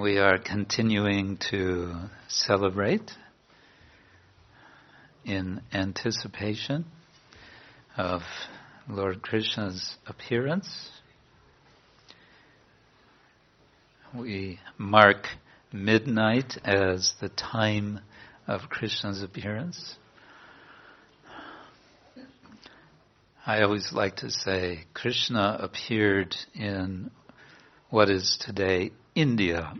we are continuing to celebrate in anticipation of Lord Krishna's appearance. We mark midnight as the time of Krishna's appearance. I always like to say Krishna appeared in what is today India.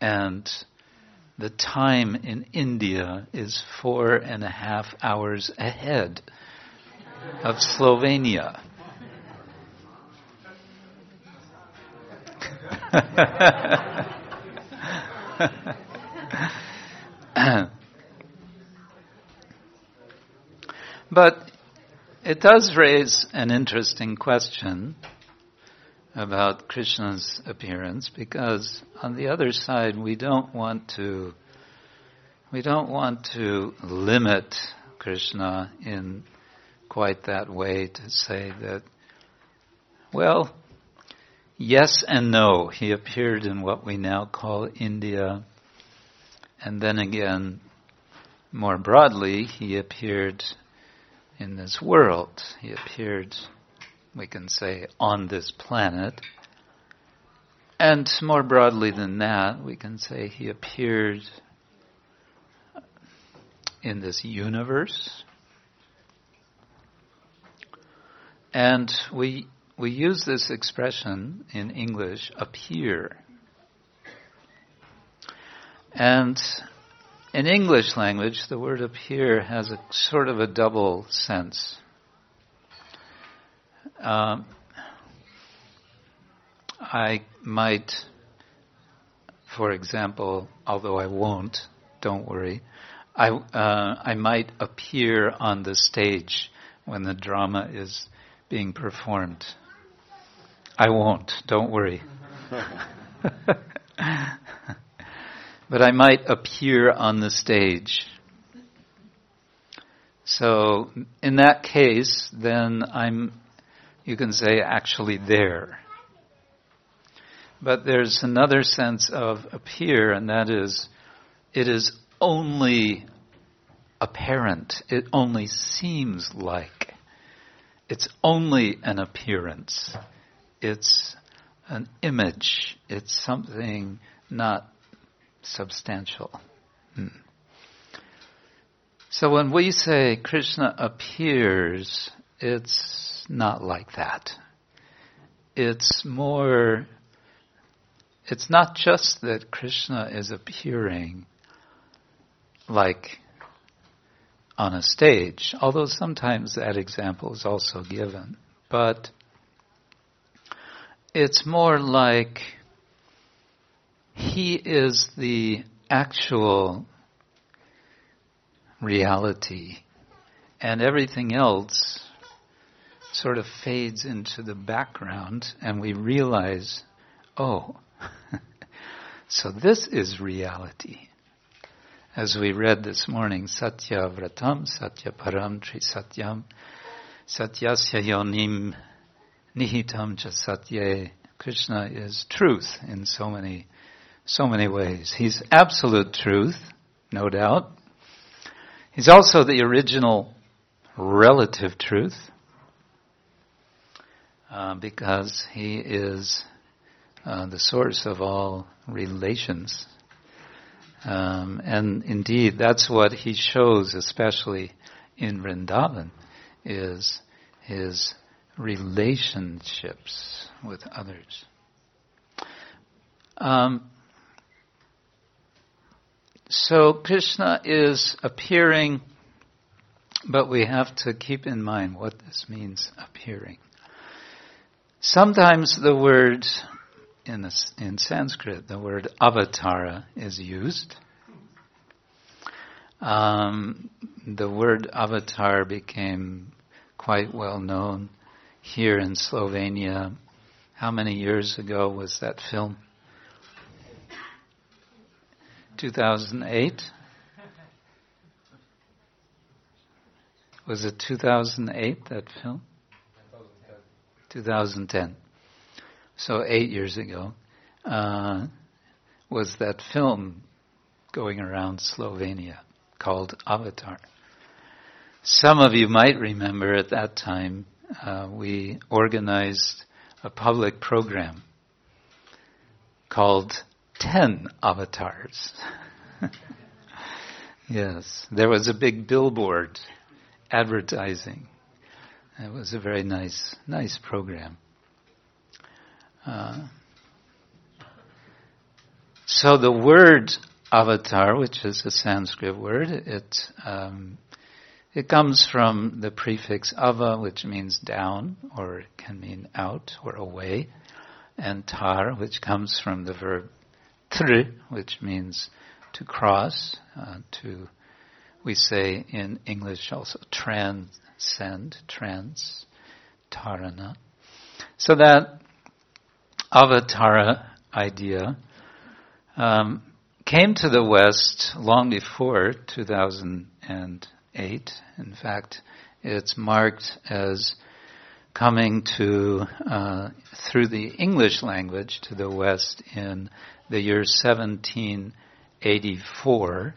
And the time in India is four and a half hours ahead of Slovenia. but it does raise an interesting question about Krishna's appearance because on the other side we don't want to we don't want to limit Krishna in quite that way to say that well yes and no. He appeared in what we now call India. And then again more broadly he appeared in this world. He appeared we can say, on this planet. And more broadly than that, we can say he appeared in this universe. And we, we use this expression in English, appear. And in English language, the word appear has a sort of a double sense. Um, I might, for example, although I won't, don't worry, I, uh, I might appear on the stage when the drama is being performed. I won't, don't worry. but I might appear on the stage. So, in that case, then I'm you can say actually there. But there's another sense of appear, and that is, it is only apparent. It only seems like. It's only an appearance. It's an image. It's something not substantial. Hmm. So when we say Krishna appears, it's not like that. It's more, it's not just that Krishna is appearing like on a stage, although sometimes that example is also given, but it's more like he is the actual reality and everything else sort of fades into the background and we realize, oh, so this is reality. As we read this morning, Satya Vratam, Satya Param, Tri Satyam, Satyasya Yonim, Nihitam Cha Satye. Krishna is truth in so many, so many ways. He's absolute truth, no doubt. He's also the original relative truth uh, because he is uh, the source of all relations. Um, and indeed, that's what he shows, especially in Vrindavan, is his relationships with others. Um, so Krishna is appearing, but we have to keep in mind what this means, appearing. Sometimes the word in, the, in Sanskrit, the word avatara is used. Um, the word avatar became quite well known here in Slovenia. How many years ago was that film? 2008? Was it 2008, that film? 2010. so eight years ago, uh, was that film going around Slovenia called Avatar. Some of you might remember at that time uh, we organized a public program called Ten Avatars. yes, there was a big billboard advertising. It was a very nice, nice program. Uh, so the word avatar, which is a Sanskrit word, it um, it comes from the prefix ava, which means down, or can mean out or away, and tar, which comes from the verb tr, which means to cross, uh, to we say in English also transcend, trans, tarana. So that avatara idea um, came to the West long before 2008. In fact, it's marked as coming to uh, through the English language to the West in the year 1784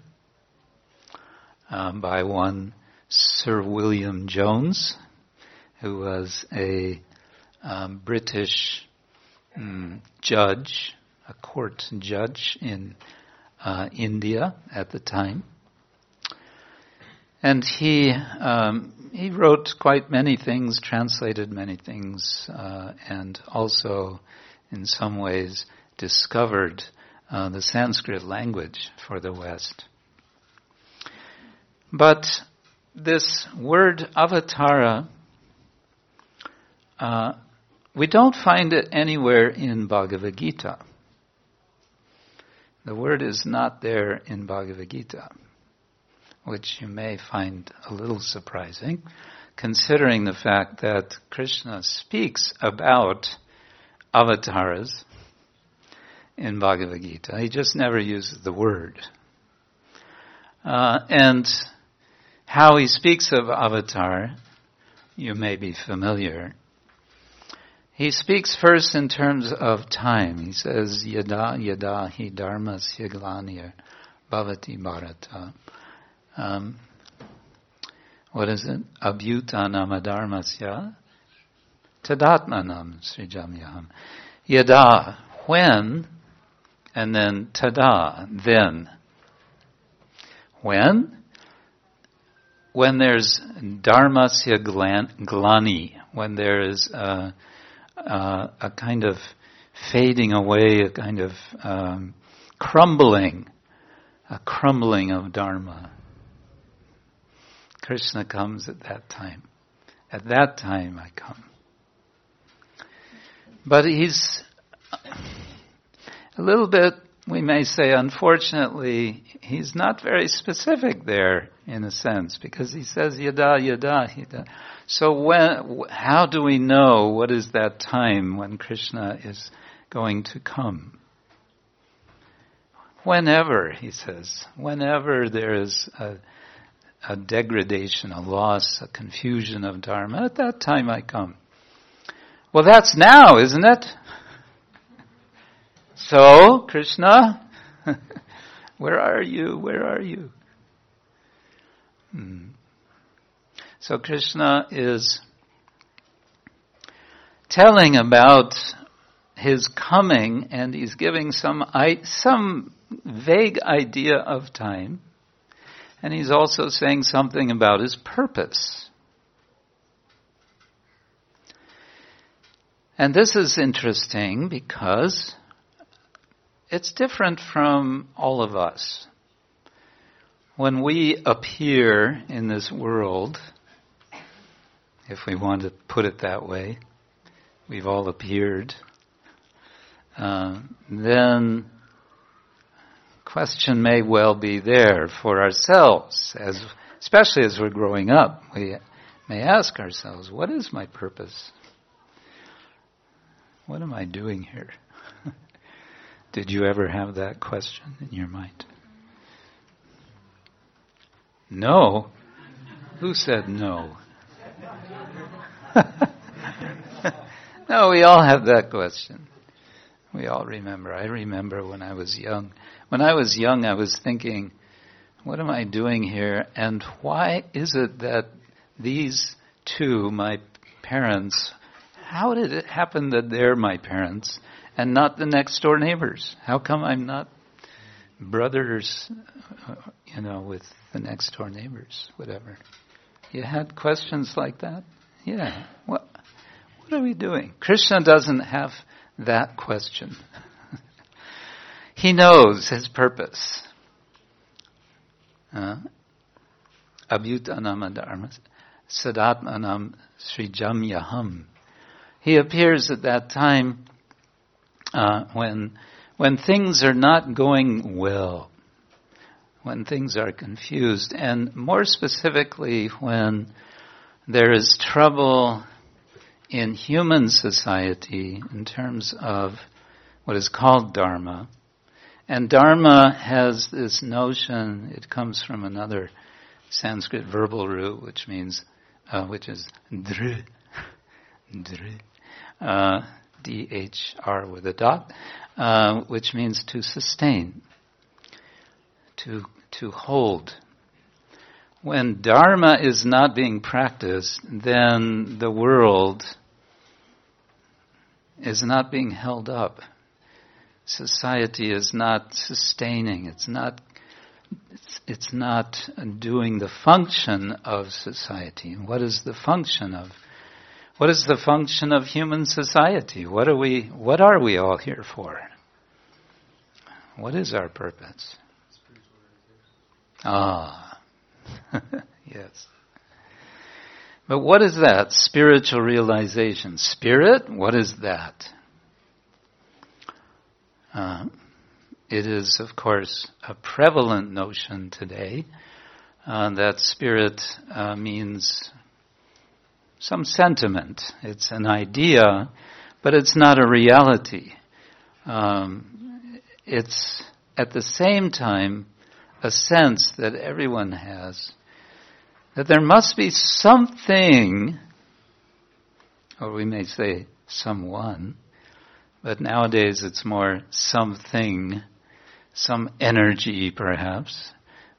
um, by one Sir William Jones, who was a um, British um, judge, a court judge in uh, India at the time. And he um, he wrote quite many things, translated many things, uh, and also, in some ways, discovered uh, the Sanskrit language for the West. But this word avatara, uh, we don't find it anywhere in Bhagavad Gita. The word is not there in Bhagavad Gita, which you may find a little surprising, considering the fact that Krishna speaks about avatars in Bhagavad Gita. He just never uses the word. Uh, and how he speaks of avatar, you may be familiar. He speaks first in terms of time. He says, Yada yada hi dharma glanir bhavati bharata. Um, what is it? Abhutanam adharmasya tadatmanam srijamyaham. Yada, when, and then tada, then. When? When there's dharmasya glani, when there is uh, uh, a kind of fading away, a kind of um, crumbling, a crumbling of Dharma. Krishna comes at that time. At that time I come. But he's a little bit, we may say, unfortunately, he's not very specific there in a sense because he says yada yada yada. So when, how do we know what is that time when Krishna is going to come? Whenever, he says, whenever there is a, a degradation, a loss, a confusion of Dharma, at that time I come. Well, that's now, isn't it? So, Krishna, where are you? Where are you? Hmm. So Krishna is telling about his coming and he's giving some, some vague idea of time. And he's also saying something about his purpose. And this is interesting because it's different from all of us. When we appear in this world, if we want to put it that way. We've all appeared. Uh, then question may well be there for ourselves, as especially as we're growing up. We may ask ourselves, "What is my purpose? What am I doing here?" Did you ever have that question in your mind? No. Who said no? no, we all have that question. We all remember. I remember when I was young. When I was young, I was thinking, what am I doing here? And why is it that these two, my parents, how did it happen that they're my parents and not the next door neighbors? How come I'm not brothers, you know, with the next door neighbors, whatever? You had questions like that? Yeah. What, what are we doing? Krishna doesn't have that question. he knows his purpose. Uh, Abhyutanam sadatmanam srijam yaham. He appears at that time uh, when when things are not going well, when things are confused, and more specifically when there is trouble in human society in terms of what is called Dharma. And Dharma has this notion, it comes from another Sanskrit verbal root, which means, uh, which is dhr, dhr, uh, D-H-R with a dot, uh, which means to sustain, to, to hold. When Dharma is not being practiced, then the world is not being held up. Society is not sustaining. It's not. It's, it's not doing the function of society. What is the function of? What is the function of human society? What are we? What are we all here for? What is our purpose? Ah, yes. But what is that? Spiritual realization. Spirit? What is that? Uh, it is, of course, a prevalent notion today uh, that spirit uh, means some sentiment. It's an idea, but it's not a reality. Um, it's at the same time a sense that everyone has that there must be something, or we may say someone, but nowadays it's more something, some energy perhaps,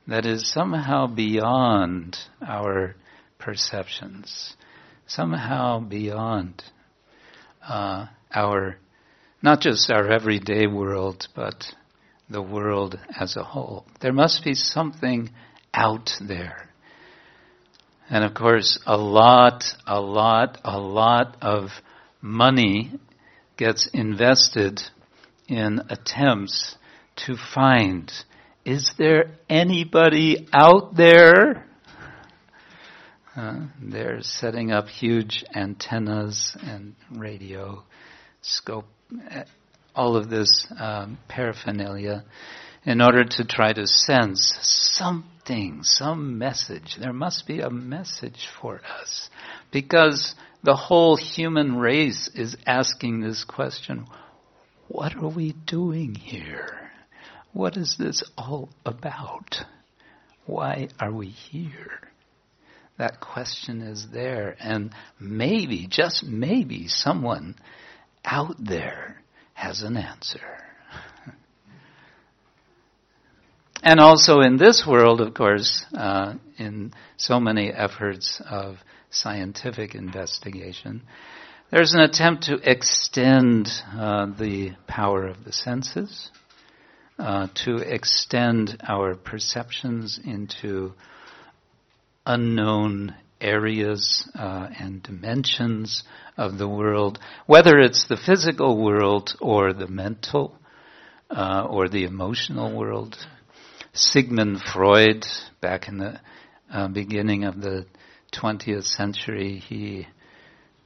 that is somehow beyond our perceptions, somehow beyond uh, our, not just our everyday world, but the world as a whole. There must be something out there and of course, a lot, a lot, a lot of money gets invested in attempts to find is there anybody out there? Uh, they're setting up huge antennas and radio scope, all of this um, paraphernalia in order to try to sense something, some message. There must be a message for us. Because the whole human race is asking this question what are we doing here? What is this all about? Why are we here? That question is there, and maybe, just maybe, someone out there has an answer. And also in this world, of course, uh, in so many efforts of scientific investigation, there's an attempt to extend uh, the power of the senses, uh, to extend our perceptions into unknown areas uh, and dimensions of the world, whether it's the physical world or the mental uh, or the emotional world. Sigmund Freud, back in the uh, beginning of the 20th century, he,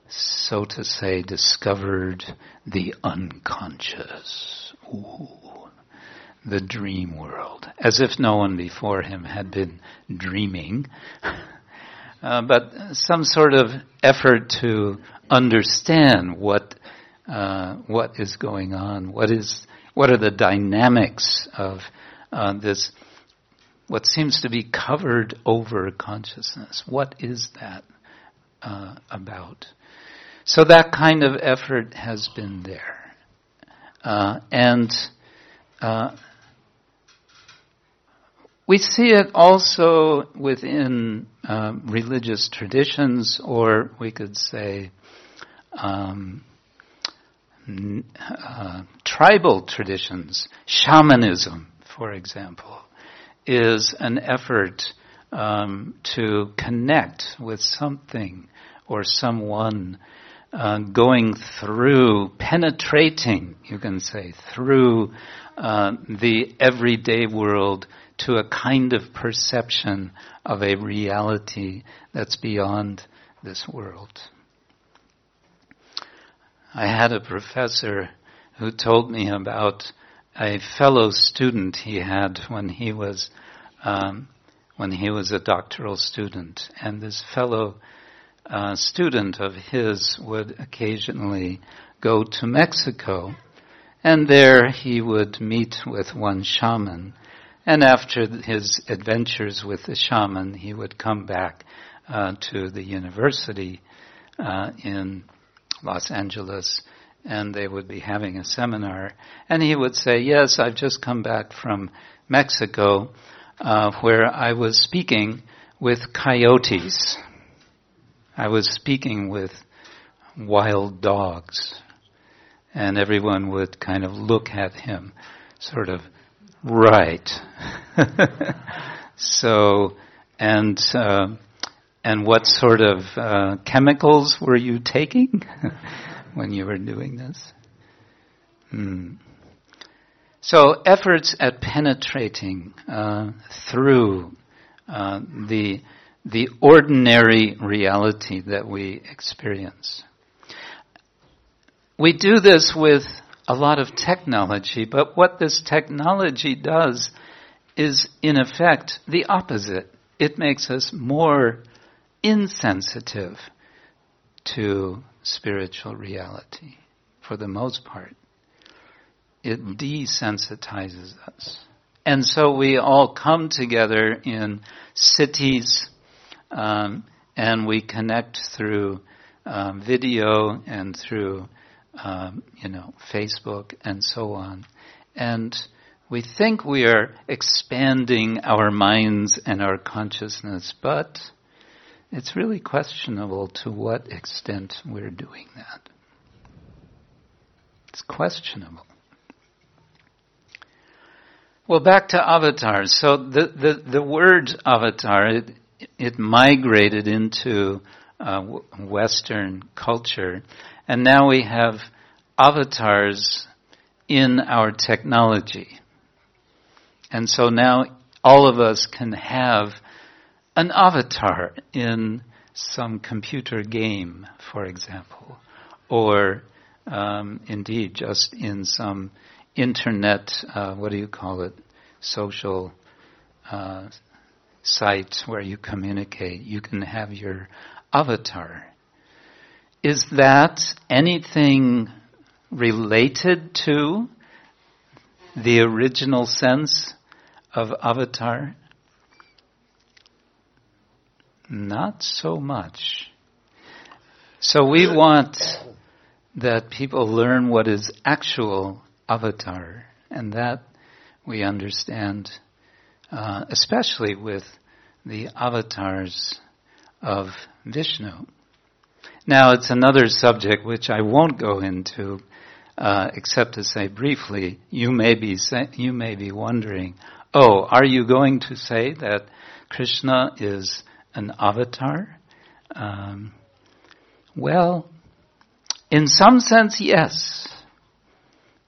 so to say, discovered the unconscious. Ooh, the dream world. As if no one before him had been dreaming. Uh, but some sort of effort to understand what uh, what is going on, what is what are the dynamics of uh, this what seems to be covered over consciousness. What is that uh, about? So that kind of effort has been there. Uh, and uh, we see it also within uh, religious traditions, or we could say um, uh, tribal traditions. Shamanism, for example, is an effort um, to connect with something or someone uh, going through, penetrating, you can say, through uh, the everyday world to a kind of perception of a reality that's beyond this world. I had a professor who told me about a fellow student he had when he was um, when he was a doctoral student, and this fellow uh, student of his would occasionally go to Mexico, and there he would meet with one shaman, and after his adventures with the shaman, he would come back uh, to the university uh, in Los Angeles and they would be having a seminar. And he would say, Yes, I've just come back from Mexico uh, where I was speaking with coyotes. I was speaking with wild dogs. And everyone would kind of look at him, sort of, right. so, and, uh, and what sort of uh, chemicals were you taking when you were doing this? Hmm. So efforts at penetrating uh, through uh, the the ordinary reality that we experience. We do this with a lot of technology, but what this technology does is, in effect, the opposite. It makes us more insensitive to spiritual reality for the most part. It desensitizes us. And so we all come together in cities um, and we connect through um, video and through, um, you know, Facebook and so on. And we think we are expanding our minds and our consciousness, but it's really questionable to what extent we're doing that. It's questionable. Well, back to avatars. So the, the, the word avatar, it, it migrated into uh, Western culture, and now we have avatars in our technology. And so now all of us can have an avatar in some computer game, for example, or um, indeed just in some internet, uh, what do you call it, social uh, site where you communicate. You can have your avatar. Is that anything related to the original sense of avatar? Not so much. So we want that people learn what is actual avatar, and that we understand, uh, especially with the avatars of Vishnu. Now, it's another subject which I won't go into, uh, except to say briefly. You may be say, you may be wondering, oh, are you going to say that Krishna is an avatar? Um, well, in some sense, yes.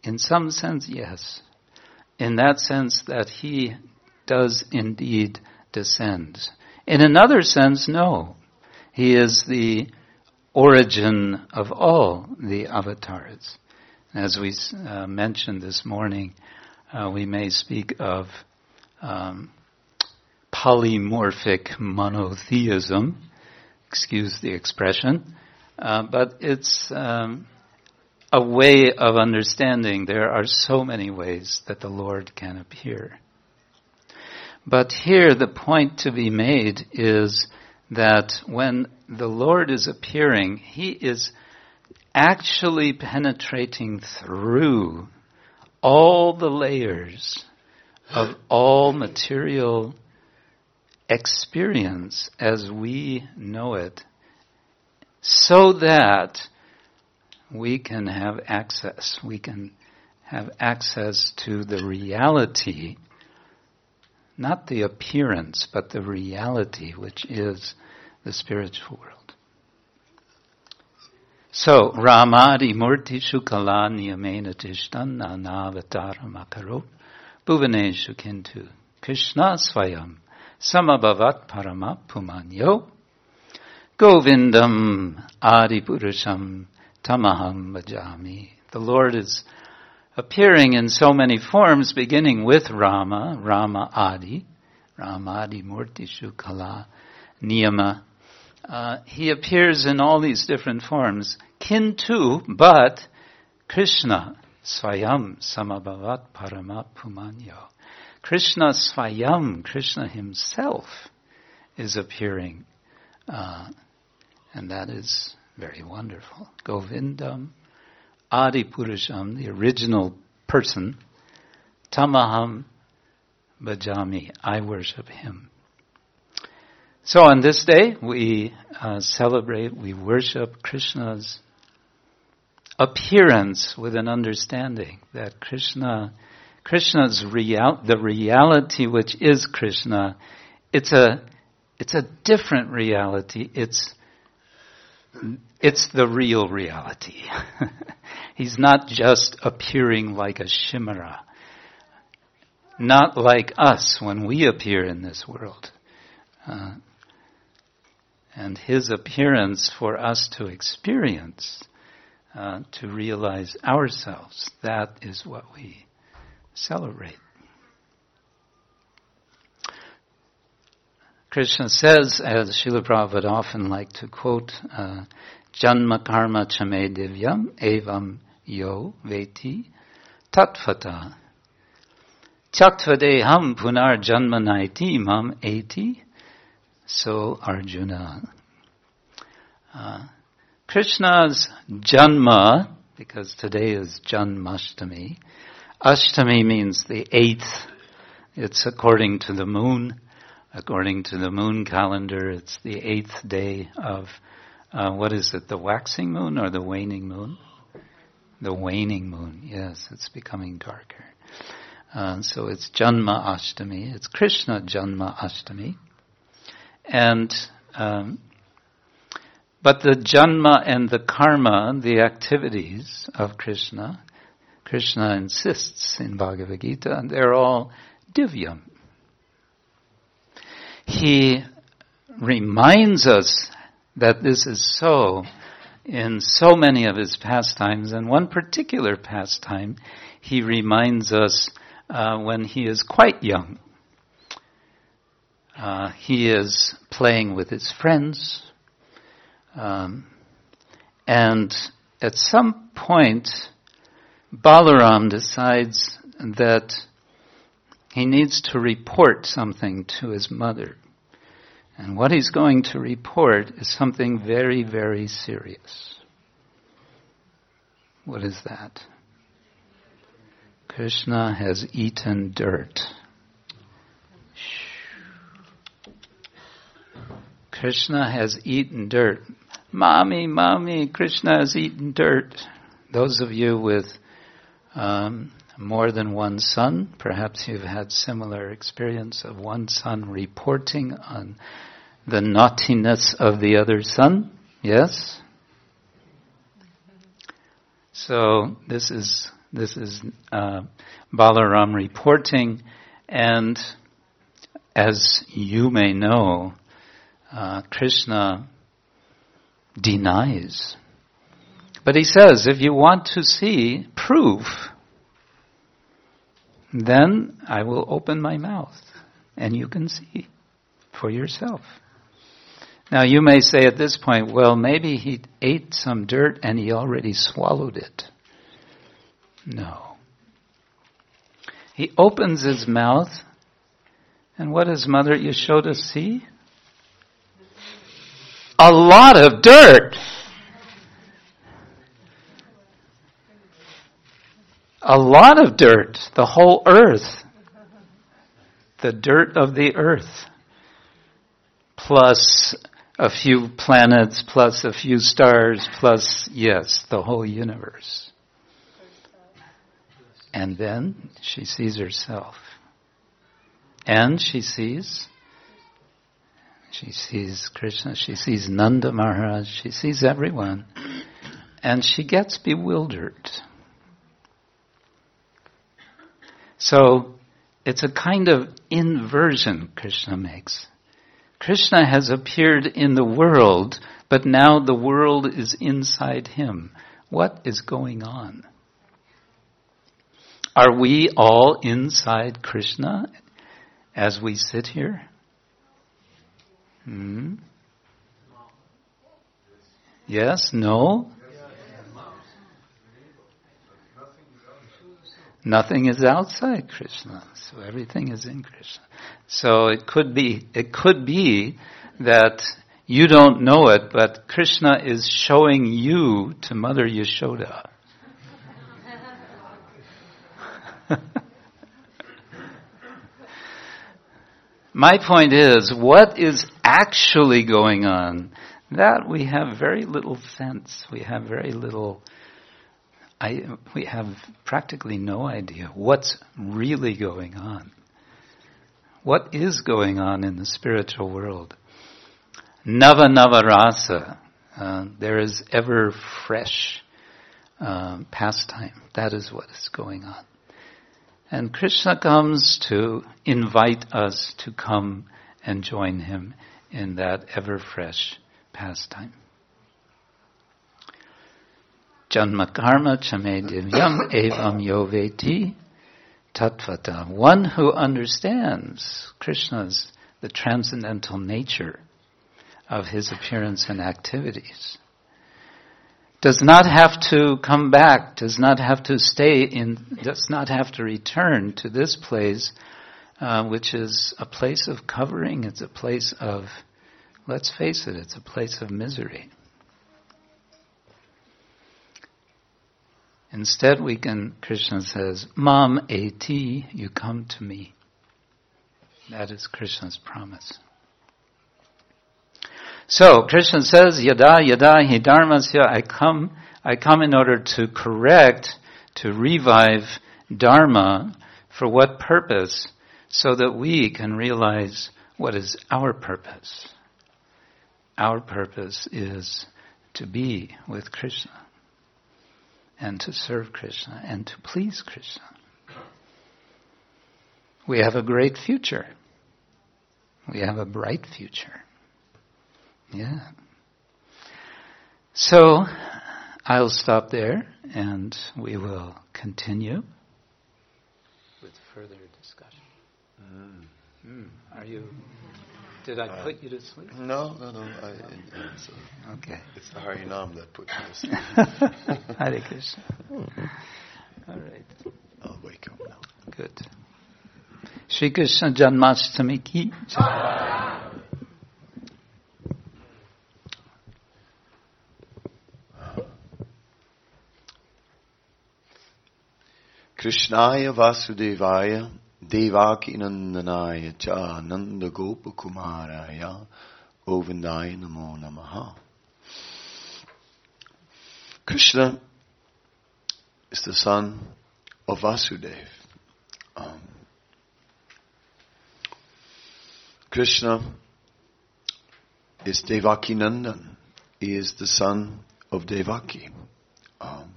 In some sense, yes. In that sense that he does indeed descend. In another sense, no. He is the origin of all the avatars. As we uh, mentioned this morning, uh, we may speak of um, polymorphic monotheism, excuse the expression, uh, but it's um, a way of understanding there are so many ways that the Lord can appear. But here the point to be made is that when the Lord is appearing, He is actually penetrating through all the layers of all material experience as we know it so that we can have access. We can have access to the reality, not the appearance, but the reality, which is the spiritual world. So, Ramadi Murti Shukala Niyamena Tishtan Nanavatar Makarot Bhuvaneshu Kintu Krishna Swayam Samabhavat Parama Pumanyo Govindam Adi Purusham Tamaham Bhajami. The Lord is appearing in so many forms, beginning with Rama, Rama Adi, Rama Adi Murti Shukala Niyama. Uh, he appears in all these different forms. Kintu, but Krishna Swayam Samabhavat Parama Pumanyo. Krishna Swayam, Krishna himself is appearing. Uh, and that is very wonderful. Govindam Adi Purusham, the original person, Tamaham Bhajami, I worship him. So on this day, we uh, celebrate, we worship Krishna's appearance with an understanding that Krishna, Krishna's real, the reality which is Krishna, it's a, it's a different reality. It's it's the real reality. He's not just appearing like a chimera. Not like us when we appear in this world. Uh, and his appearance for us to experience, uh, to realize ourselves, that is what we celebrate. Krishna says, as Srila Prabhupada often liked to quote, uh, Janma karma chame divyam evam yo veti tatvata. Chatvadeham punar janma naiti mam eti. So Arjuna. Uh, Krishna's Janma, because today is Janmashtami, Ashtami means the eighth. It's according to the moon. According to the moon calendar, it's the eighth day of, uh, what is it, the waxing moon or the waning moon? The waning moon, yes, it's becoming darker. Uh, so it's Janma Ashtami, it's Krishna Janma Ashtami. And, um, but the Janma and the Karma, the activities of Krishna, Krishna insists in Bhagavad Gita, and they're all divyam, he reminds us that this is so in so many of his pastimes. And one particular pastime, he reminds us uh, when he is quite young. Uh, he is playing with his friends. Um, and at some point, Balaram decides that he needs to report something to his mother. And what he's going to report is something very, very serious. What is that? Krishna has eaten dirt. Krishna has eaten dirt. Mommy, mommy, Krishna has eaten dirt. Those of you with um, more than one son. Perhaps you've had similar experience of one son reporting on the naughtiness of the other son. Yes? So this is this is uh, Balaram reporting, and as you may know, uh, Krishna denies. But he says, if you want to see proof then I will open my mouth and you can see for yourself. Now you may say at this point, well, maybe he ate some dirt and he already swallowed it. No. He opens his mouth and what does Mother Yashoda see? A lot of dirt. a lot of dirt, the whole earth, the dirt of the earth, plus a few planets, plus a few stars, plus, yes, the whole universe. And then she sees herself. And she sees, she sees Krishna, she sees Nanda Maharaj, she sees everyone. And she gets bewildered. So, it's a kind of inversion Krishna makes. Krishna has appeared in the world, but now the world is inside him. What is going on? Are we all inside Krishna as we sit here? Hmm? Yes? No? Nothing is outside Krishna, so everything is in Krishna. So it could be, it could be that you don't know it, but Krishna is showing you to Mother Yashoda. My point is, what is actually going on? That we have very little sense. We have very little, I, we have practically no idea what's really going on. What is going on in the spiritual world? Nava Rasa. Uh, there is ever fresh uh, pastime. That is what is going on. And Krishna comes to invite us to come and join him in that ever fresh pastime. Janma karma chame divyam evam yoveti tatvata. One who understands Krishna's, the transcendental nature of his appearance and activities does not have to come back, does not have to stay in, does not have to return to this place, uh, which is a place of covering, it's a place of, let's face it, it's a place of misery. Instead, we can, Krishna says, Mam eti, you come to me. That is Krishna's promise. So Krishna says, "Yada yada hi dharmasya." I come, I come in order to correct, to revive dharma. For what purpose? So that we can realize what is our purpose. Our purpose is to be with Krishna and to serve Krishna and to please Krishna. We have a great future. We have a bright future. Yeah. So I'll stop there and we will continue with further discussion. Mm. Mm. Are you? Did I uh, put you to sleep? No, no, no. I, it's, uh, okay. It's the Harinam that put me to sleep. Hare Krishna. All right. I'll wake up now. Good. Shri Krishna Janmashtami ki. Krishnaya Vasudevaya Devaki Nandanaya Cha Nanda Gopakumaraya Govindaya Namo Namaha Krishna is the son of Vasudev. Um, Krishna is Devaki Nandan. He is the son of Devaki. Um,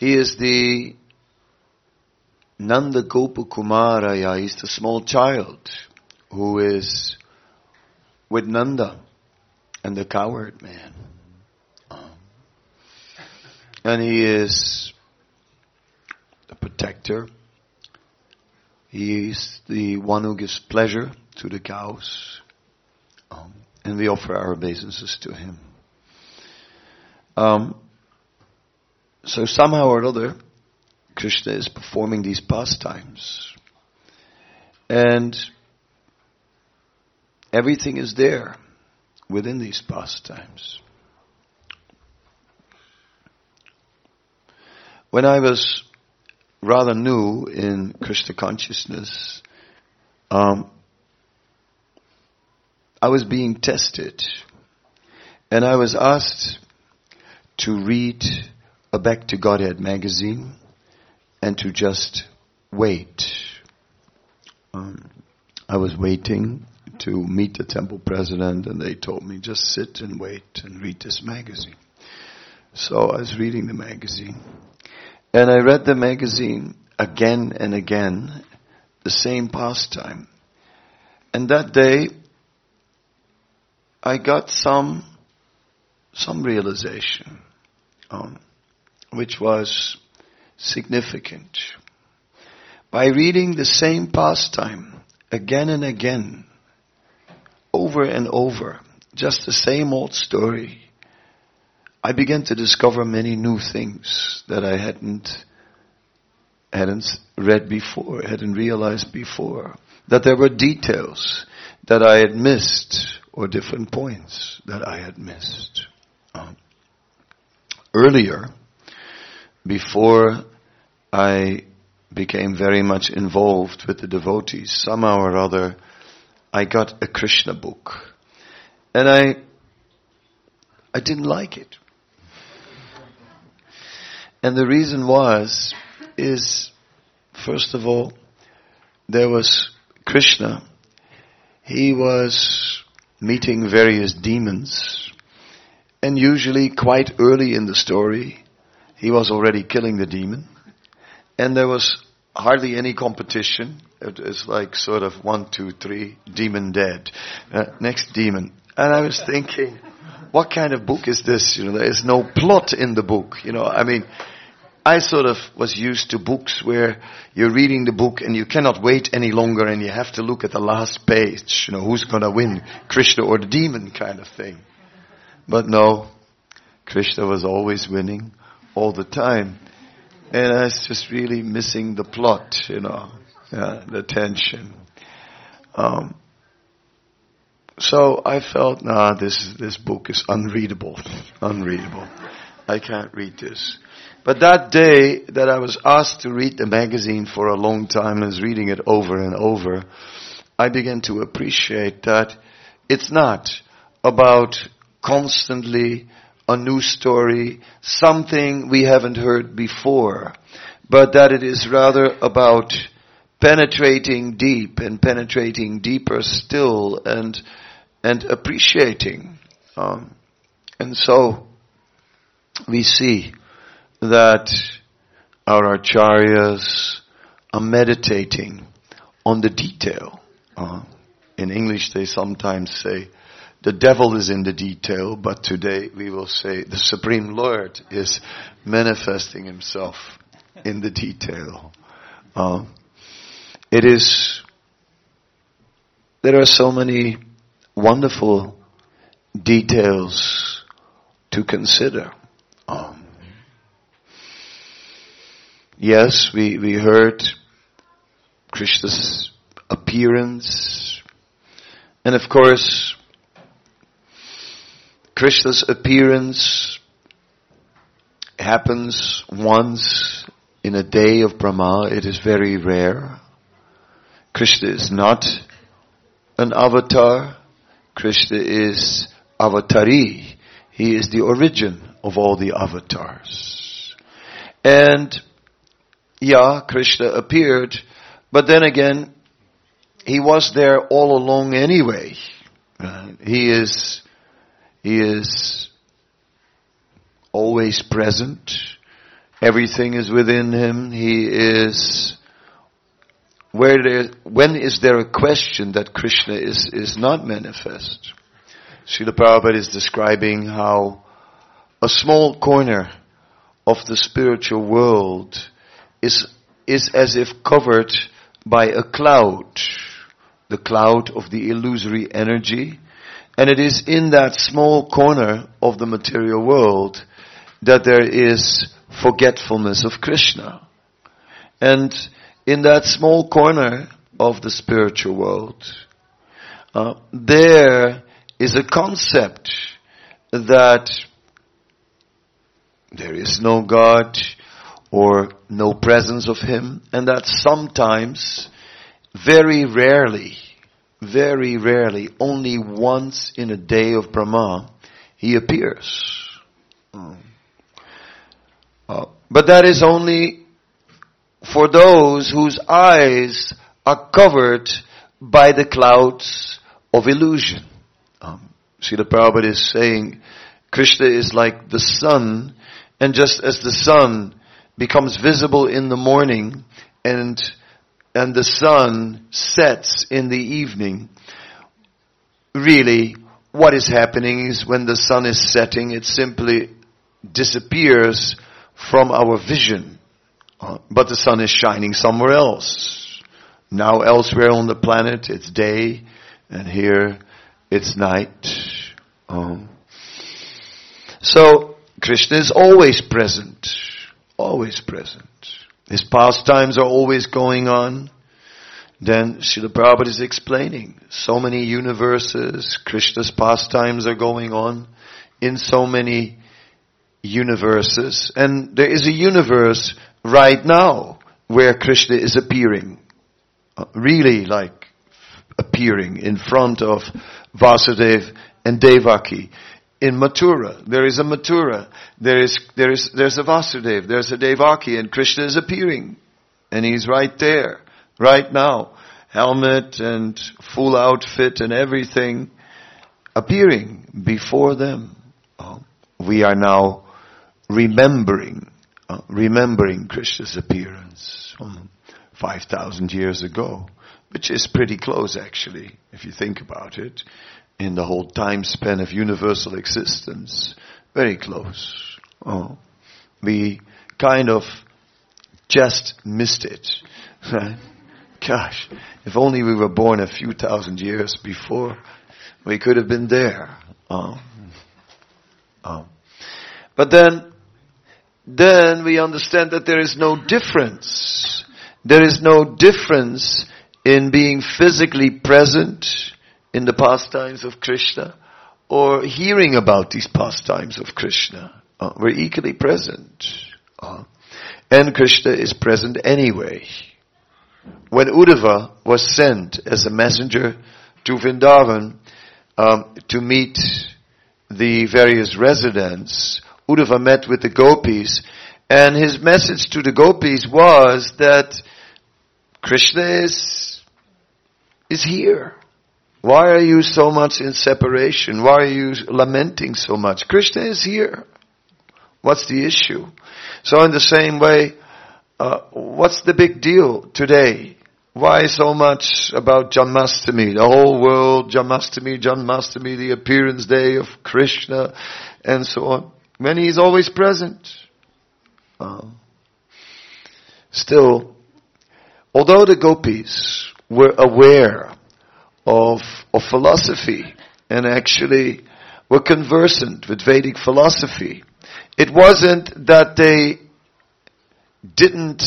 he is the Nanda Gopakumaraya. He's the small child who is with Nanda and the cowherd man. Um, and he is the protector. He is the one who gives pleasure to the cows. Um, and we offer our obeisances to him. Um, so somehow or other, Krishna is performing these pastimes. And everything is there within these pastimes. when I was rather new in Krishna consciousness, um, I was being tested. And I was asked to read a Back to Godhead magazine and to just wait. Um, I was waiting to meet the temple president and they told me just sit and wait and read this magazine. So I was reading the magazine and I read the magazine again and again, the same pastime. And that day I got some, some realization, um, which was significant. By reading the same pastime again and again, over and over, just the same old story, I began to discover many new things that I hadn't hadn't read before, hadn't realized before. That there were details that I had missed or different points that I had missed. Um, earlier, before I became very much involved with the devotees, somehow or other, I got a Krishna book. And I, I didn't like it. And the reason was, is, first of all, there was Krishna. He was meeting various demons. And usually quite early in the story, he was already killing the demon. And there was hardly any competition. It was like sort of one, two, three, demon dead. Uh, next demon. And I was thinking, what kind of book is this? You know, there is no plot in the book. You know, I mean, I sort of was used to books where you're reading the book and you cannot wait any longer and you have to look at the last page. You know, who's gonna win? Krishna or the demon kind of thing. But no, Krishna was always winning all the time. And I was just really missing the plot, you know, yeah, the tension. Um, so I felt, nah, this, this book is unreadable. unreadable. I can't read this. But that day that I was asked to read the magazine for a long time, and was reading it over and over, I began to appreciate that it's not about constantly a new story, something we haven't heard before, but that it is rather about penetrating deep and penetrating deeper still and and appreciating. Um, and so we see that our acharyas are meditating on the detail. Uh, in English, they sometimes say, the devil is in the detail, but today we will say the Supreme Lord is manifesting himself in the detail. Uh, it is, there are so many wonderful details to consider. Um, yes, we, we heard Krishna's appearance, and of course, Krishna's appearance happens once in a day of Brahma. It is very rare. Krishna is not an avatar. Krishna is avatari. He is the origin of all the avatars. And yeah, Krishna appeared, but then again, he was there all along anyway. Uh, he is he is always present. Everything is within him. He is where there, when is there a question that Krishna is, is not manifest? Srila Prabhupada is describing how a small corner of the spiritual world is, is as if covered by a cloud, the cloud of the illusory energy, and it is in that small corner of the material world that there is forgetfulness of Krishna. And in that small corner of the spiritual world, uh, there is a concept that there is no God, or no presence of him, and that sometimes, very rarely, very rarely, only once in a day of Brahma, he appears. Uh, but that is only for those whose eyes are covered by the clouds of illusion. Um, Srila Prabhupada is saying Krishna is like the sun, and just as the sun becomes visible in the morning and and the sun sets in the evening, really what is happening is when the sun is setting, it simply disappears from our vision. Uh, but the sun is shining somewhere else. Now elsewhere on the planet it's day and here it's night. Um, so Krishna is always present. Always present. His pastimes are always going on. Then Srila Prabhupada is explaining so many universes, Krishna's pastimes are going on in so many universes. And there is a universe right now where Krishna is appearing. Uh, really like appearing in front of Vasudev and Devaki. In Mathura, there is a Mathura, there is, there is, there's a Vasudev, there's a Devaki, and Krishna is appearing. And he's right there, right now. Helmet and full outfit and everything appearing before them. Oh, we are now remembering, uh, remembering Krishna's appearance from 5,000 years ago, which is pretty close actually, if you think about it, in the whole time span of universal existence. Very close. Oh, we kind of just missed it. Gosh, if only we were born a few thousand years before, we could have been there. Oh. Oh. But then, then we understand that there is no difference. There is no difference in being physically present in the pastimes of Krishna or hearing about these pastimes of Krishna. Uh, we're equally present. Uh, and Krishna is present anyway. When Uddhava was sent as a messenger to Vrindavan um, to meet the various residents, Uddhava met with the gopis, and his message to the gopis was that Krishna is, is here. Why are you so much in separation? Why are you lamenting so much? Krishna is here. What's the issue? So in the same way, uh, what's the big deal today? Why so much about Janmastami? The whole world, Janmastami, Janmastami, the appearance day of Krishna, and so on when He is always present. Uh, still, although the gopis were aware of, of philosophy and actually were conversant with Vedic philosophy, it wasn't that they didn't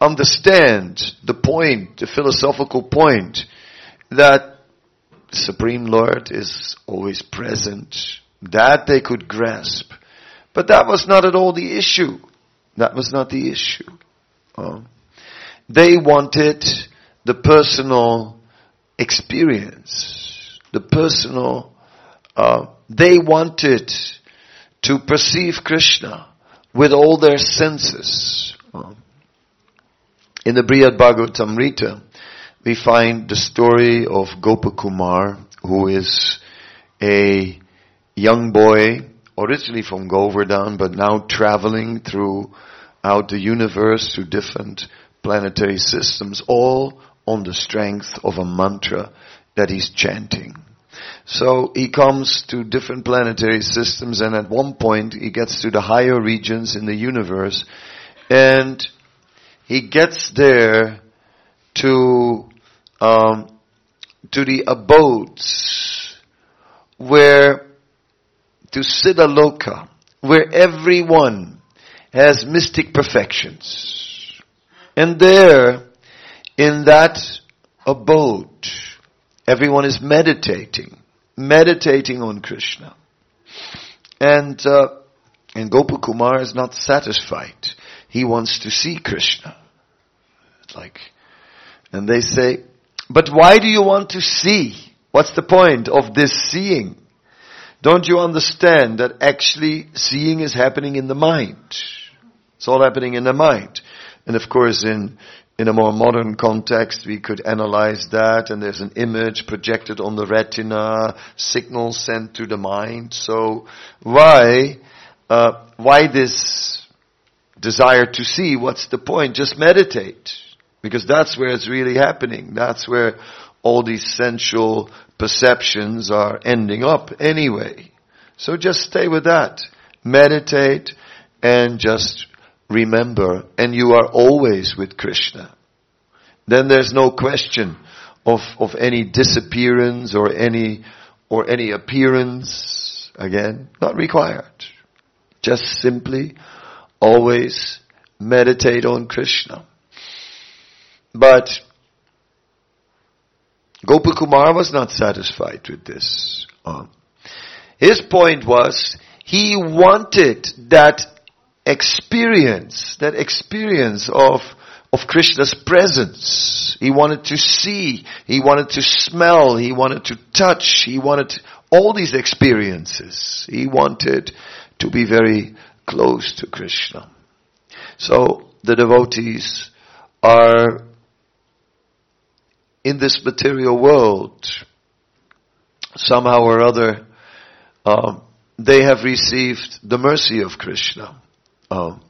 understand the point, the philosophical point, that Supreme Lord is always present. That they could grasp. But that was not at all the issue. That was not the issue. Uh, they wanted the personal experience, the personal, uh, they wanted to perceive Krishna with all their senses. Uh, in the Brihad Bhagavatamrita, we find the story of Gopakumar, who is a young boy originally from Govardhan, but now traveling throughout the universe through different planetary systems, all on the strength of a mantra that he's chanting. So he comes to different planetary systems and at one point he gets to the higher regions in the universe and he gets there to, um, to the abodes where to Siddha Loka, where everyone has mystic perfections. And there, in that abode, everyone is meditating, meditating on Krishna. And, uh, and Gopakumar is not satisfied. he wants to see Krishna. Like, and they say, but why do you want to see? What's the point of this seeing? Don't you understand that actually seeing is happening in the mind? It's all happening in the mind. And of course in, in a more modern context, we could analyze that and there's an image projected on the retina, signals sent to the mind. So why, uh, why this desire to see? What's the point? Just meditate. Because that's where it's really happening. That's where all these sensual perceptions are ending up anyway. So just stay with that. Meditate and just remember. And you are always with Krishna. Then there's no question of, of any disappearance or any, or any appearance. Again, not required. Just simply always meditate on Krishna. But Gopakumar was not satisfied with this. Uh, his point was he wanted that experience, that experience of of Krishna's presence. He wanted to see, he wanted to smell, he wanted to touch, he wanted all these experiences. He wanted to be very close to Krishna. So the devotees are in this material world, somehow or other, um, they have received the mercy of Krishna. Um,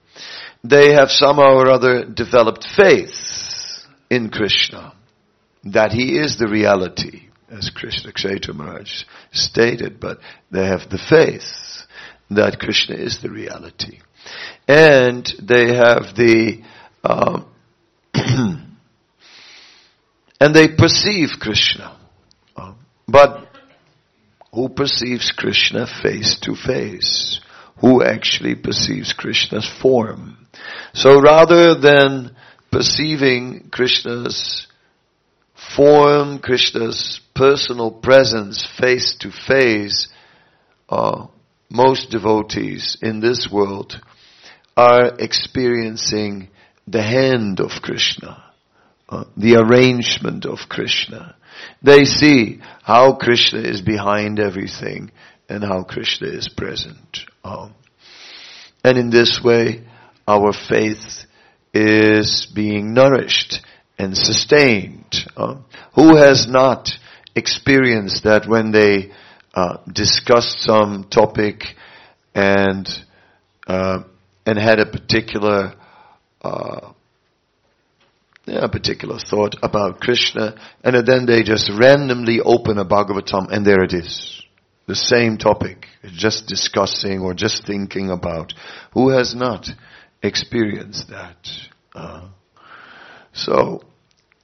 they have somehow or other developed faith in Krishna, that he is the reality, as Krishna Kshetra Maharaj stated, but they have the faith that Krishna is the reality. And they have the, um, and they perceive Krishna. But who perceives Krishna face to face? Who actually perceives Krishna's form? So rather than perceiving Krishna's form, Krishna's personal presence face to face, uh, most devotees in this world are experiencing the hand of Krishna uh, the arrangement of Krishna. They see how Krishna is behind everything and how Krishna is present. Um, and in this way, our faith is being nourished and sustained. Um, who has not experienced that when they uh, discussed some topic and uh, and had a particular uh, a particular thought about Krishna, and then they just randomly open a Bhagavatam and there it is. The same topic, just discussing or just thinking about. Who has not experienced that? Uh, so,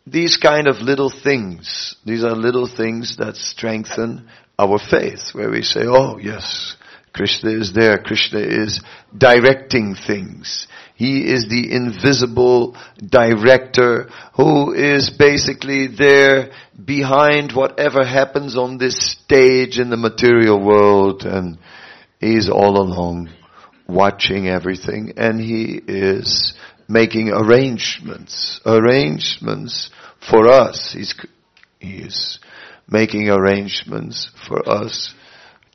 these kind of little things, these are little things that strengthen our faith, where we say, oh yes, Krishna is there. Krishna is directing things. He is the invisible director who is basically there behind whatever happens on this stage in the material world and he's all along watching everything and he is making arrangements, arrangements for us. He's, he is making arrangements for us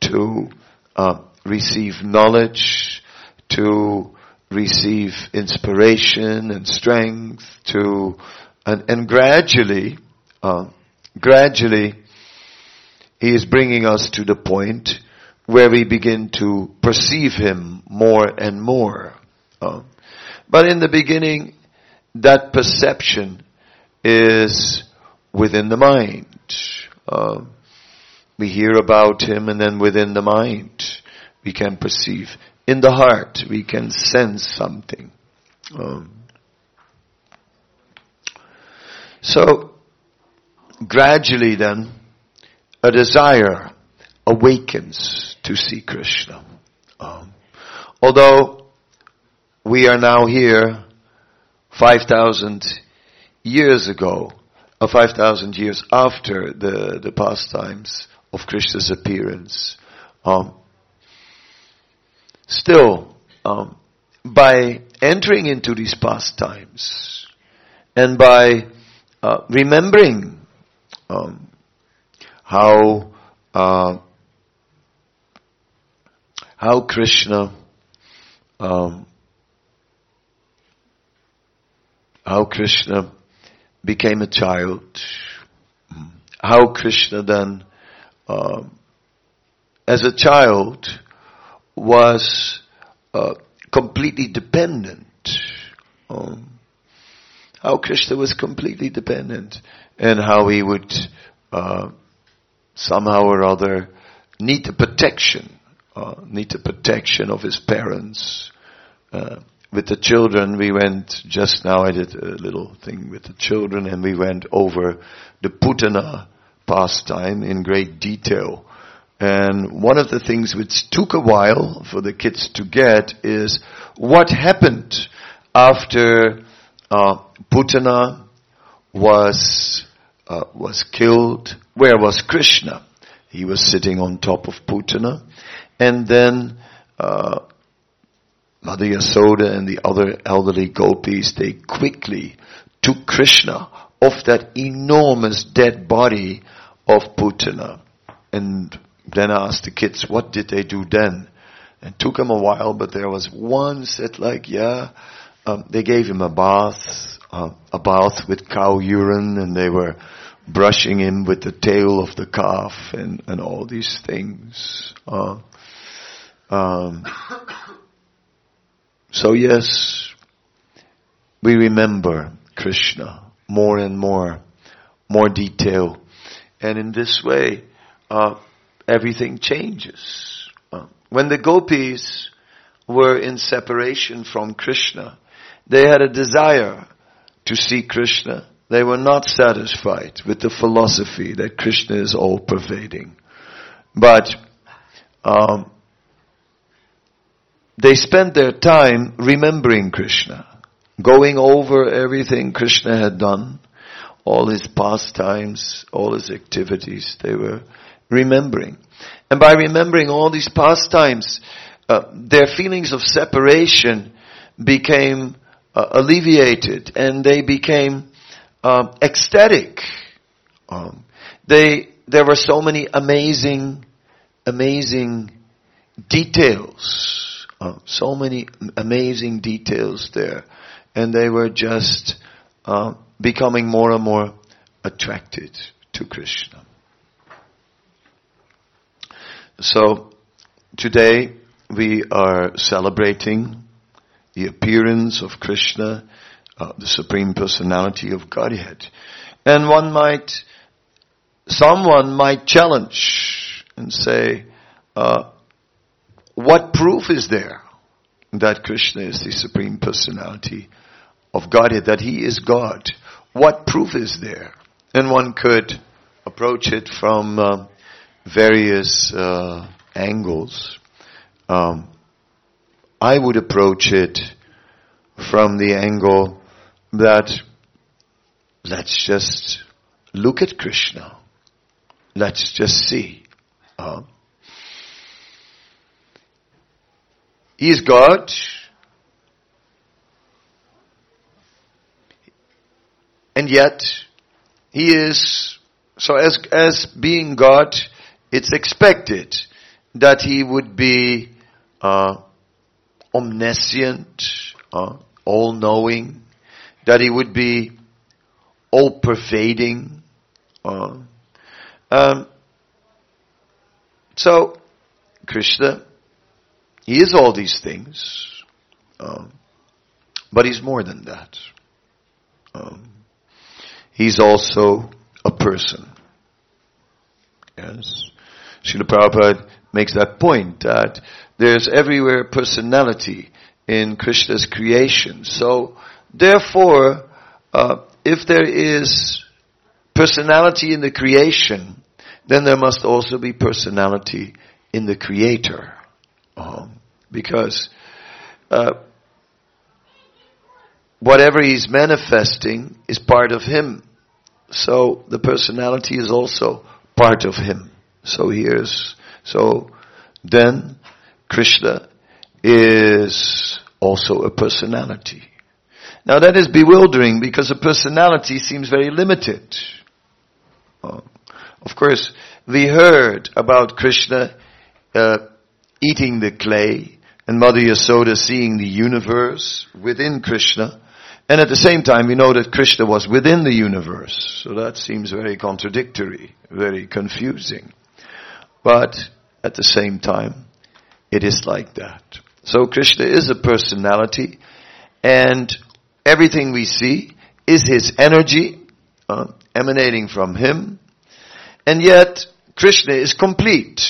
to uh, receive knowledge, to receive inspiration and strength, to and, and gradually, uh, gradually, he is bringing us to the point where we begin to perceive him more and more. Uh, but in the beginning, that perception is within the mind. Uh, we hear about him and then within the mind we can perceive. In the heart we can sense something. Um, so gradually then a desire awakens to see Krishna. Um, although we are now here 5,000 years ago, or 5,000 years after the, the pastimes of Krishna's appearance. Um, still, um, by entering into these pastimes and by uh, remembering um, how uh, how Krishna um, how Krishna became a child, how Krishna then, um, as a child, was uh, completely dependent. Um, how Krishna was completely dependent, and how he would uh, somehow or other need the protection, uh, need the protection of his parents. Uh, with the children, we went just now. I did a little thing with the children, and we went over the Putana pastime in great detail. And one of the things which took a while for the kids to get is what happened after uh, Putana was uh, was killed. Where was Krishna? He was sitting on top of Putana, and then uh, Mother Yasoda and the other elderly gopis they quickly took Krishna off that enormous dead body of Putana, and then I asked the kids, what did they do then? And took him a while, but there was one said like, yeah, um, they gave him a bath, uh, a bath with cow urine, and they were brushing him with the tail of the calf and, and all these things. Uh, um, so yes, we remember Krishna more and more, more detail, and in this way, uh, everything changes. When the gopis were in separation from Krishna, they had a desire to see Krishna. They were not satisfied with the philosophy that Krishna is all pervading. But um, they spent their time remembering Krishna, going over everything Krishna had done, all his pastimes, all his activities. They were remembering. And by remembering all these pastimes, uh, their feelings of separation became uh, alleviated and they became uh, ecstatic. Um, they, there were so many amazing, amazing details, uh, so many amazing details there, and they were just uh, becoming more and more attracted to Krishna. So today we are celebrating the appearance of Krishna, uh, the Supreme Personality of Godhead. And one might, someone might challenge and say, uh, what proof is there that Krishna is the Supreme Personality of Godhead, that He is God? What proof is there? And one could approach it from uh, various uh, angles. Um, I would approach it from the angle that let's just look at Krishna. Let's just see. Uh, he is God. And yet, He is, so as, as being God, it's expected that he would be uh, omniscient, uh, all-knowing, that he would be all-pervading. Uh, um, so, Krishna, he is all these things, um, but he's more than that. Um, he's also a person. Yes. Srila Prabhupada makes that point that there's everywhere personality in Krishna's creation. So, therefore, uh, if there is personality in the creation, then there must also be personality in the creator. Um, because uh, whatever he's manifesting is part of him. So the personality is also part of him. So here's, so then Krishna is also a personality. Now that is bewildering because a personality seems very limited. Uh, of course, we heard about Krishna uh, eating the clay and Mother Yasoda seeing the universe within Krishna. And at the same time, we know that Krishna was within the universe. So that seems very contradictory, very confusing. But at the same time, it is like that. So Krishna is a personality and everything we see is his energy uh, emanating from him. And yet Krishna is complete.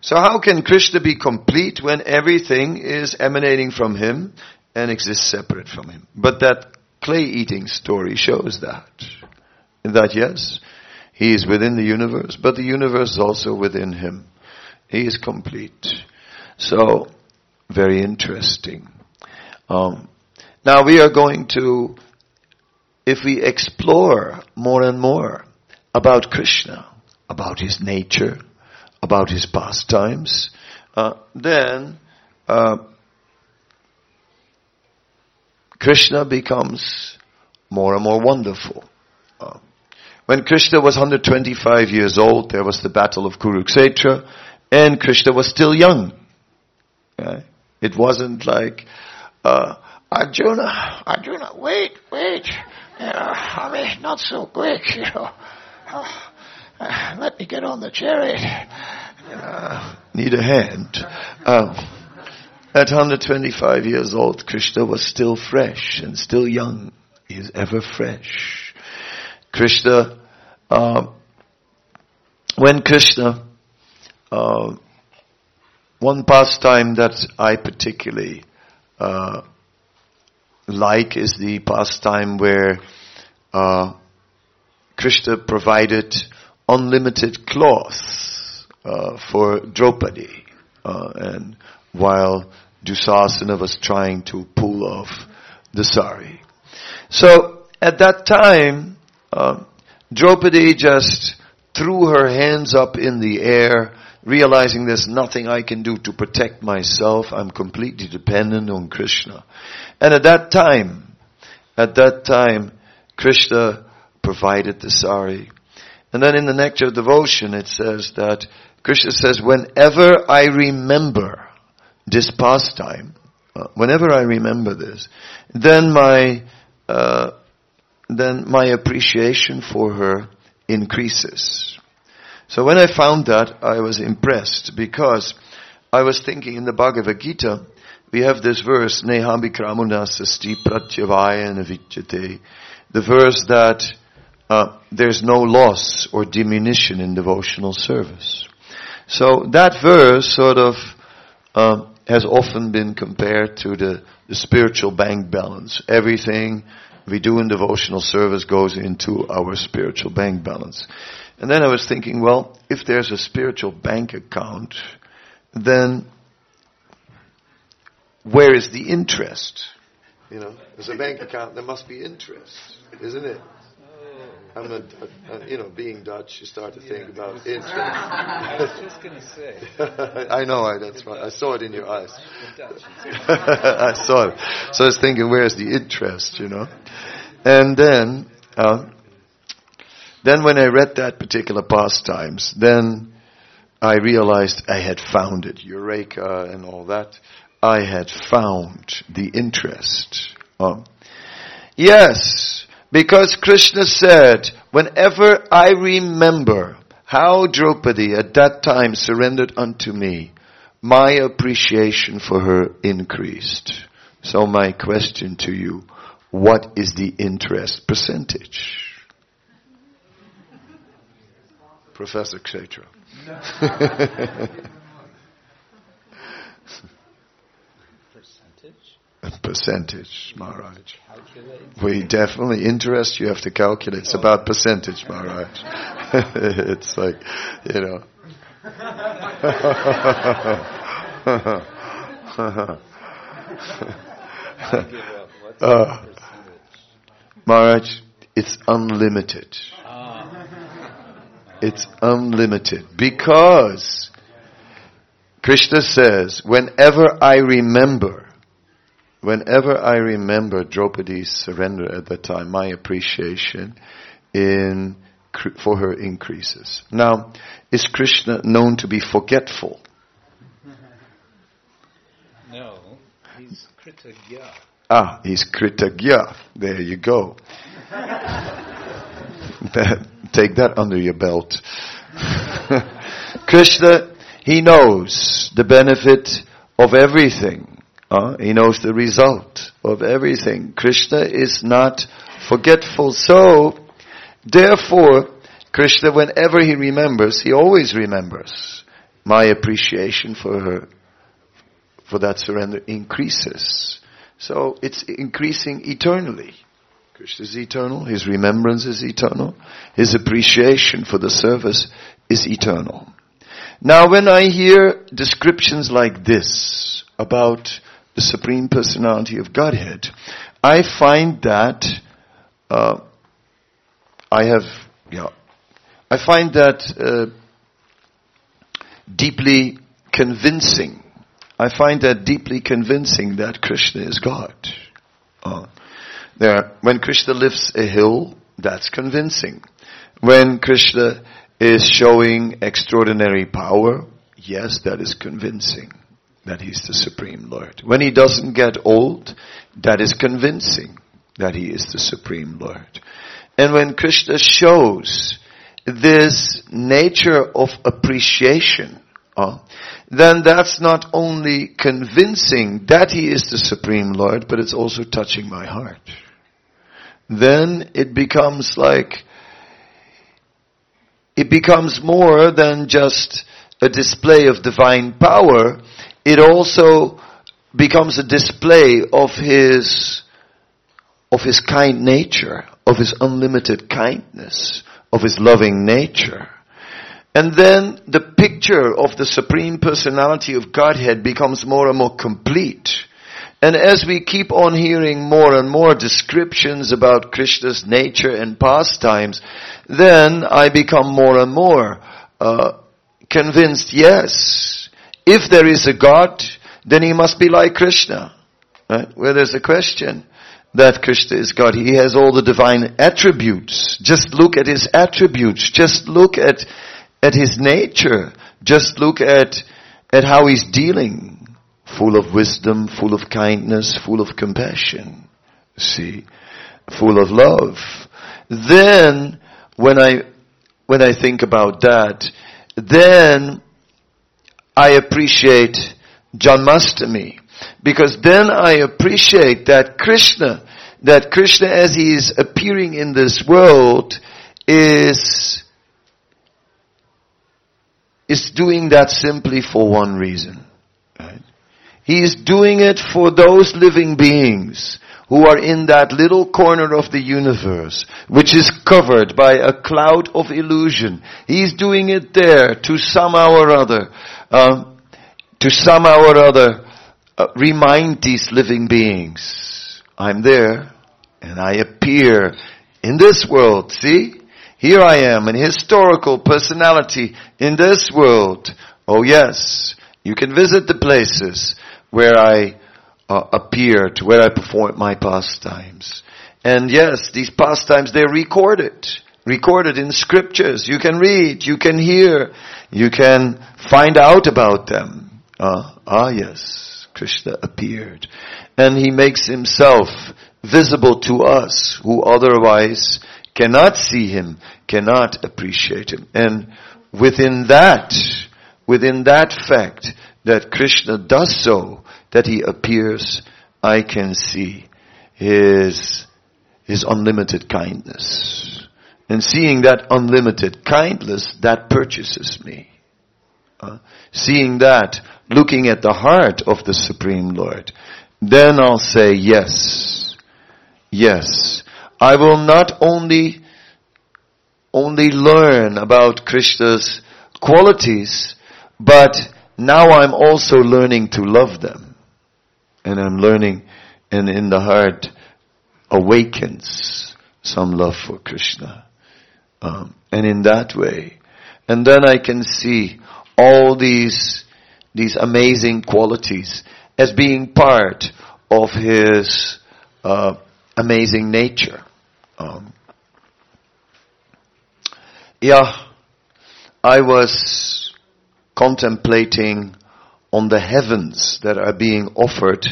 So how can Krishna be complete when everything is emanating from him and exists separate from him? But that clay eating story shows that. That yes, he is within the universe, but the universe is also within him. He is complete. So, very interesting. Um, now we are going to, if we explore more and more about Krishna, about his nature, about his pastimes, uh, then uh, Krishna becomes more and more wonderful. Uh, when Krishna was 125 years old, there was the battle of Kurukshetra, and Krishna was still young. It wasn't like, uh, Arjuna, Arjuna, wait, wait, I mean, not so quick, you know. Uh, let me get on the chariot. Uh, need a hand. Uh, at 125 years old, Krishna was still fresh and still young. He is ever fresh. Krishna, uh, when Krishna, uh, one pastime that I particularly uh, like is the pastime where uh, Krishna provided unlimited cloth uh, for Draupadi, uh, and while Dusasana was trying to pull off the sari. So at that time, uh, Draupadi just threw her hands up in the air, realizing there's nothing I can do to protect myself. I'm completely dependent on Krishna. And at that time, at that time, Krishna provided the sari. And then in the Nectar of Devotion it says that Krishna says, whenever I remember this pastime, uh, whenever I remember this, then my, uh, then my appreciation for her increases. So when I found that, I was impressed because I was thinking in the Bhagavad Gita, we have this verse, Nehambikramunasasti pratyavaya navichyate, the verse that uh, there's no loss or diminution in devotional service. So that verse sort of uh, has often been compared to the, the spiritual bank balance. Everything we do in devotional service goes into our spiritual bank balance. And then I was thinking, well, if there's a spiritual bank account, then where is the interest? You know, there's a bank account, there must be interest, isn't it? I'm a, a, a, you know, being Dutch, you start to think about interest. I was just going to say. I know, I, that's right. I saw it in your eyes. I saw it. So I was thinking, where's the interest, you know? And then, uh, then when I read that particular pastimes, then I realized I had found it, Eureka and all that. I had found the interest. Uh, yes, because Krishna said, whenever I remember how Draupadi at that time surrendered unto me, my appreciation for her increased. So my question to you, what is the interest percentage? Professor Kshetra. Percentage. Percentage, Maharaj. We definitely interest you have to calculate. It's about percentage, Maharaj. it's like, you know. uh, Maharaj, it's unlimited. It's unlimited because Krishna says, whenever I remember whenever I remember Draupadi's surrender at that time, my appreciation in for her increases. Now, is Krishna known to be forgetful? No, he's kritagya. Ah, he's kritagya. There you go. Take that under your belt. Krishna, he knows the benefit of everything. Uh, he knows the result of everything. Krishna is not forgetful. So, therefore, Krishna, whenever he remembers, he always remembers. My appreciation for her, for that surrender increases. So it's increasing eternally. Krishna is eternal, his remembrance is eternal, his appreciation for the service is eternal. Now when I hear descriptions like this about Supreme Personality of Godhead, I find that uh, I have, yeah, I find that uh, deeply convincing. I find that deeply convincing that Krishna is God. Uh, there, when Krishna lifts a hill, that's convincing. When Krishna is showing extraordinary power, yes, that is convincing that he's the Supreme Lord. When he doesn't get old, that is convincing that he is the Supreme Lord. And when Krishna shows this nature of appreciation, uh, then that's not only convincing that he is the Supreme Lord, but it's also touching my heart. Then it becomes like, it becomes more than just a display of divine power. It also becomes a display of his, of his kind nature, of his unlimited kindness, of his loving nature. And then the picture of the Supreme Personality of Godhead becomes more and more complete. And as we keep on hearing more and more descriptions about Krishna's nature and pastimes, then I become more and more uh, convinced, yes, if there is a God, then he must be like Krishna. Right? Where there's a question that Krishna is God. He has all the divine attributes. Just look at his attributes. Just look at, at his nature. Just look at, at how he's dealing full of wisdom, full of kindness, full of compassion. See, full of love. Then, when I, when I think about that, then I appreciate Janmashtami. Because then I appreciate that Krishna, that Krishna as he is appearing in this world is, is doing that simply for one reason. Right? He is doing it for those living beings who are in that little corner of the universe, which is covered by a cloud of illusion. He's doing it there to somehow or other, um, to somehow or other uh, remind these living beings, I'm there and I appear in this world. See? Here I am, an historical personality in this world. Oh yes, you can visit the places where I uh, appeared, where I perform my pastimes. And yes, these pastimes, they're recorded. Recorded in scriptures. You can read, you can hear, you can find out about them. Uh, ah yes, Krishna appeared. And he makes himself visible to us who otherwise cannot see him, cannot appreciate him. And within that, within that fact, that Krishna does so, that he appears, I can see his, his unlimited kindness. And seeing that unlimited kindness, that purchases me. Uh, seeing that, looking at the heart of the Supreme Lord, then I'll say yes. Yes. I will not only, only learn about Krishna's qualities, but now I'm also learning to love them. And I'm learning, and in the heart awakens some love for Krishna. Um, and in that way, and then I can see all these, these amazing qualities as being part of his uh, amazing nature. Um, yeah, I was contemplating on the heavens that are being offered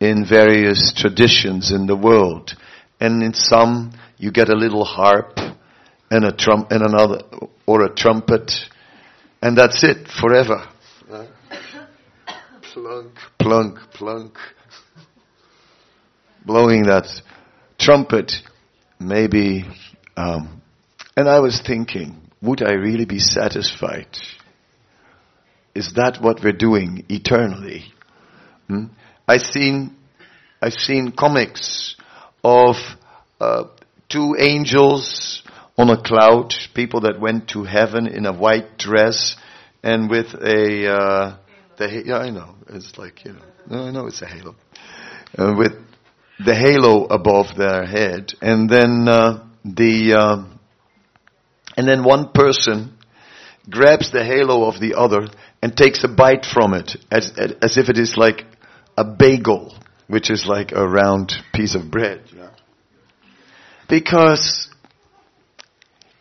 in various traditions in the world. And in some, you get a little harp and a trump and another, or a trumpet, and that's it forever. plunk, plunk, plunk. Blowing that trumpet, maybe. Um, and I was thinking, would I really be satisfied? Is that what we're doing eternally? Hmm? I've seen, I've seen comics of uh, two angels on a cloud, people that went to heaven in a white dress and with a, uh, the, yeah, I know, it's like, you know, no, I know it's a halo. Uh, with the halo above their head, and then uh, the, uh, and then one person grabs the halo of the other and takes a bite from it, as, as if it is like a bagel, which is like a round piece of bread. Yeah. Because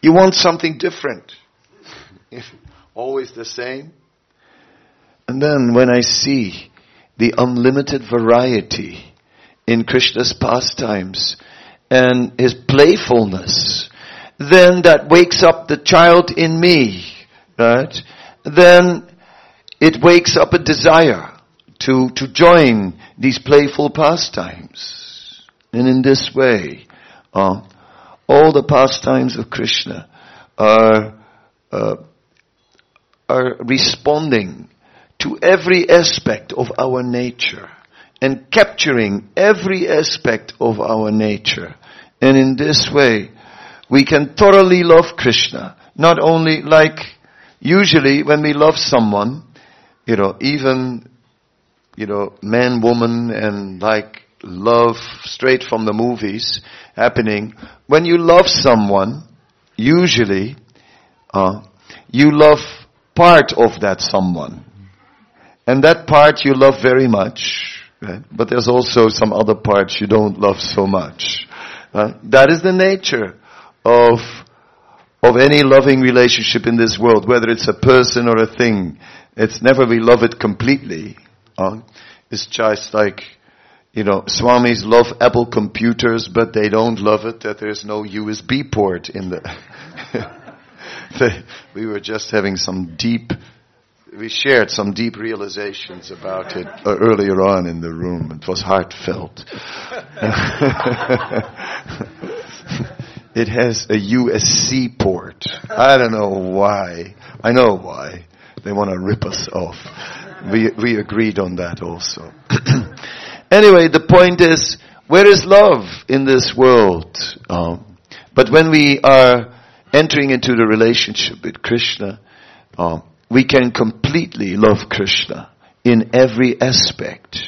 you want something different. Always the same. And then when I see the unlimited variety in Krishna's pastimes and his playfulness, then that wakes up the child in me, right? Then it wakes up a desire to, to join these playful pastimes. And in this way, uh, all the pastimes of Krishna are, uh, are responding to every aspect of our nature and capturing every aspect of our nature. And in this way, we can thoroughly love Krishna. Not only like usually when we love someone, you know, even, you know, man, woman, and like love straight from the movies happening. When you love someone, usually, uh, you love part of that someone. And that part you love very much, right? but there's also some other parts you don't love so much. Uh, that is the nature of of any loving relationship in this world, whether it's a person or a thing. It's never we love it completely. Uh, it's just like you know, Swamis love Apple computers, but they don't love it that there's no USB port in the. we were just having some deep, we shared some deep realizations about it uh, earlier on in the room. It was heartfelt. it has a USB port. I don't know why. I know why. They want to rip us off. We, we agreed on that also. Anyway, the point is, where is love in this world? Um, but when we are entering into the relationship with Krishna, um, we can completely love Krishna in every aspect.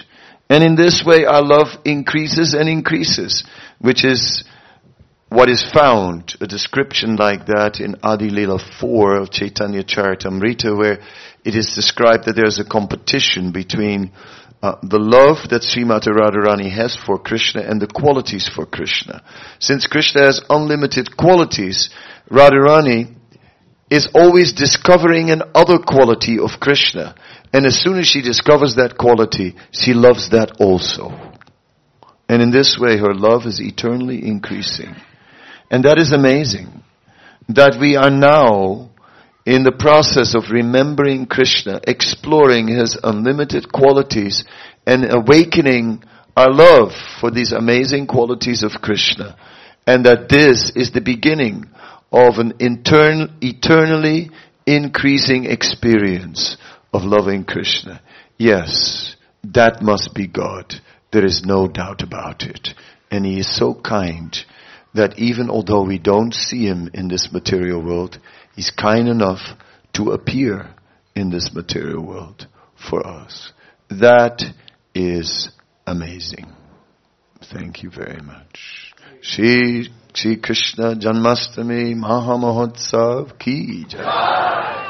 And in this way our love increases and increases, which is what is found, a description like that in Adi Lila 4 of Chaitanya Charitamrita where it is described that there's a competition between uh, the love that Srimati Radharani has for Krishna and the qualities for Krishna. Since Krishna has unlimited qualities, Radharani is always discovering an other quality of Krishna. And as soon as she discovers that quality, she loves that also. And in this way, her love is eternally increasing. And that is amazing. That we are now in the process of remembering Krishna, exploring his unlimited qualities and awakening our love for these amazing qualities of Krishna. And that this is the beginning of an intern, eternally increasing experience of loving Krishna. Yes, that must be God. There is no doubt about it. And He is so kind that even although we don't see Him in this material world, He's kind enough to appear in this material world for us. That is amazing. Thank you very much. Shri, Shri Krishna Janmastami Mahamahotsav Ki Jai.